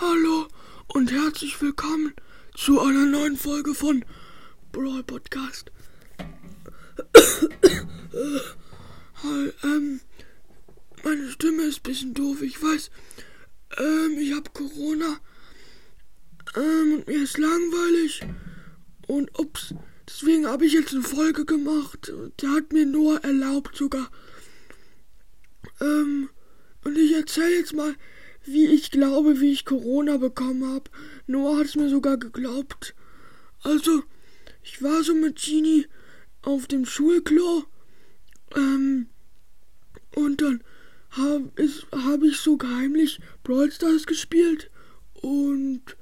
Hallo und herzlich willkommen zu einer neuen Folge von Brawl Podcast. Hi, ähm, meine Stimme ist ein bisschen doof, ich weiß. Ähm, ich habe Corona. Ähm, und mir ist langweilig. Und ups, deswegen habe ich jetzt eine Folge gemacht. Der hat mir nur erlaubt sogar. Ähm, und ich erzähle jetzt mal, wie ich glaube, wie ich Corona bekommen habe. Noah hat es mir sogar geglaubt. Also, ich war so mit Genie auf dem Schulklo. Ähm, und dann habe hab ich so heimlich Brawl Stars gespielt. Und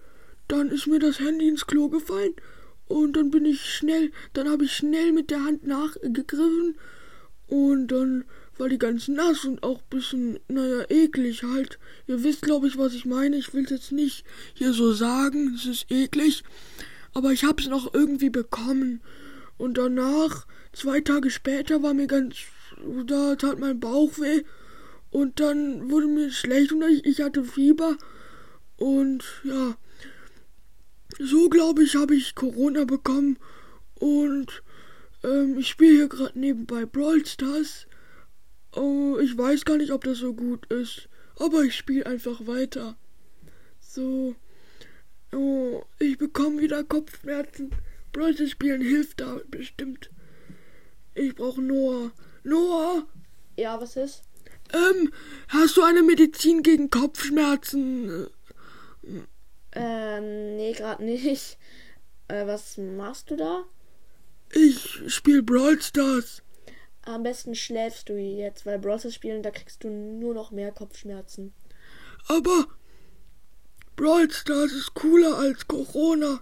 dann ist mir das Handy ins Klo gefallen. Und dann bin ich schnell, dann habe ich schnell mit der Hand nachgegriffen. Und dann war die ganz nass und auch ein bisschen, naja, eklig halt. Ihr wisst, glaube ich, was ich meine. Ich will es jetzt nicht hier so sagen. Es ist eklig. Aber ich habe es noch irgendwie bekommen. Und danach, zwei Tage später, war mir ganz, da tat mein Bauch weh. Und dann wurde mir schlecht und ich, ich hatte Fieber. Und ja, so glaube ich, habe ich Corona bekommen. Und ähm, ich spiele hier gerade nebenbei Brawl Stars. Oh, ich weiß gar nicht, ob das so gut ist. Aber ich spiele einfach weiter. So. Oh, ich bekomme wieder Kopfschmerzen. Brawl Stars spielen hilft da bestimmt. Ich brauche Noah. Noah? Ja, was ist? Ähm, hast du eine Medizin gegen Kopfschmerzen? Ähm, nee, gerade nicht. Äh, was machst du da? Ich spiele Brawl Stars. Am besten schläfst du jetzt, weil Brawl Stars spielen, da kriegst du nur noch mehr Kopfschmerzen. Aber Brawl Stars ist cooler als Corona.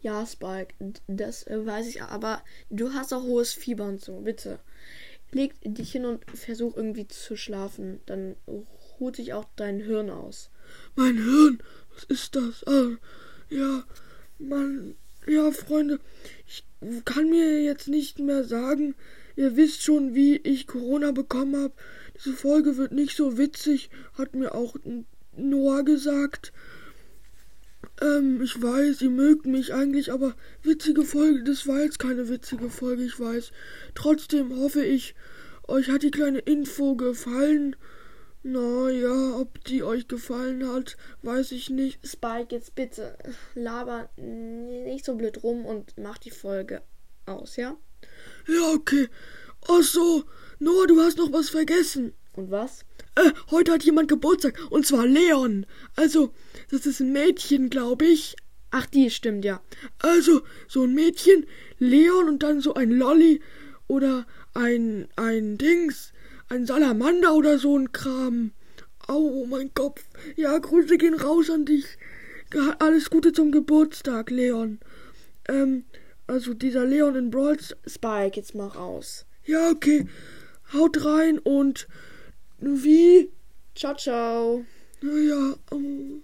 Ja, Spike, das weiß ich, aber du hast auch hohes Fieber und so, bitte. Leg dich hin und versuch irgendwie zu schlafen, dann ruht sich auch dein Hirn aus. Mein Hirn? Was ist das? Ah, ja, Mann, ja, Freunde, ich kann mir jetzt nicht mehr sagen, Ihr wisst schon, wie ich Corona bekommen habe. Diese Folge wird nicht so witzig, hat mir auch Noah gesagt. Ähm, ich weiß, ihr mögt mich eigentlich, aber witzige Folge, das war jetzt keine witzige Folge, ich weiß. Trotzdem hoffe ich, euch hat die kleine Info gefallen. Na ja, ob die euch gefallen hat, weiß ich nicht. Spike, jetzt bitte laber nicht so blöd rum und mach die Folge aus, ja? Ja, okay. Ach so, Noah, du hast noch was vergessen. Und was? Äh, heute hat jemand Geburtstag, und zwar Leon. Also, das ist ein Mädchen, glaube ich. Ach, die stimmt, ja. Also, so ein Mädchen, Leon und dann so ein Lolly oder ein, ein Dings, ein Salamander oder so ein Kram. Au, mein Kopf. Ja, Grüße gehen raus an dich. Alles Gute zum Geburtstag, Leon. Ähm, also dieser Leon in Brawls. Spike, jetzt mach aus. Ja, okay. Haut rein und wie? Ciao, ciao. Naja, um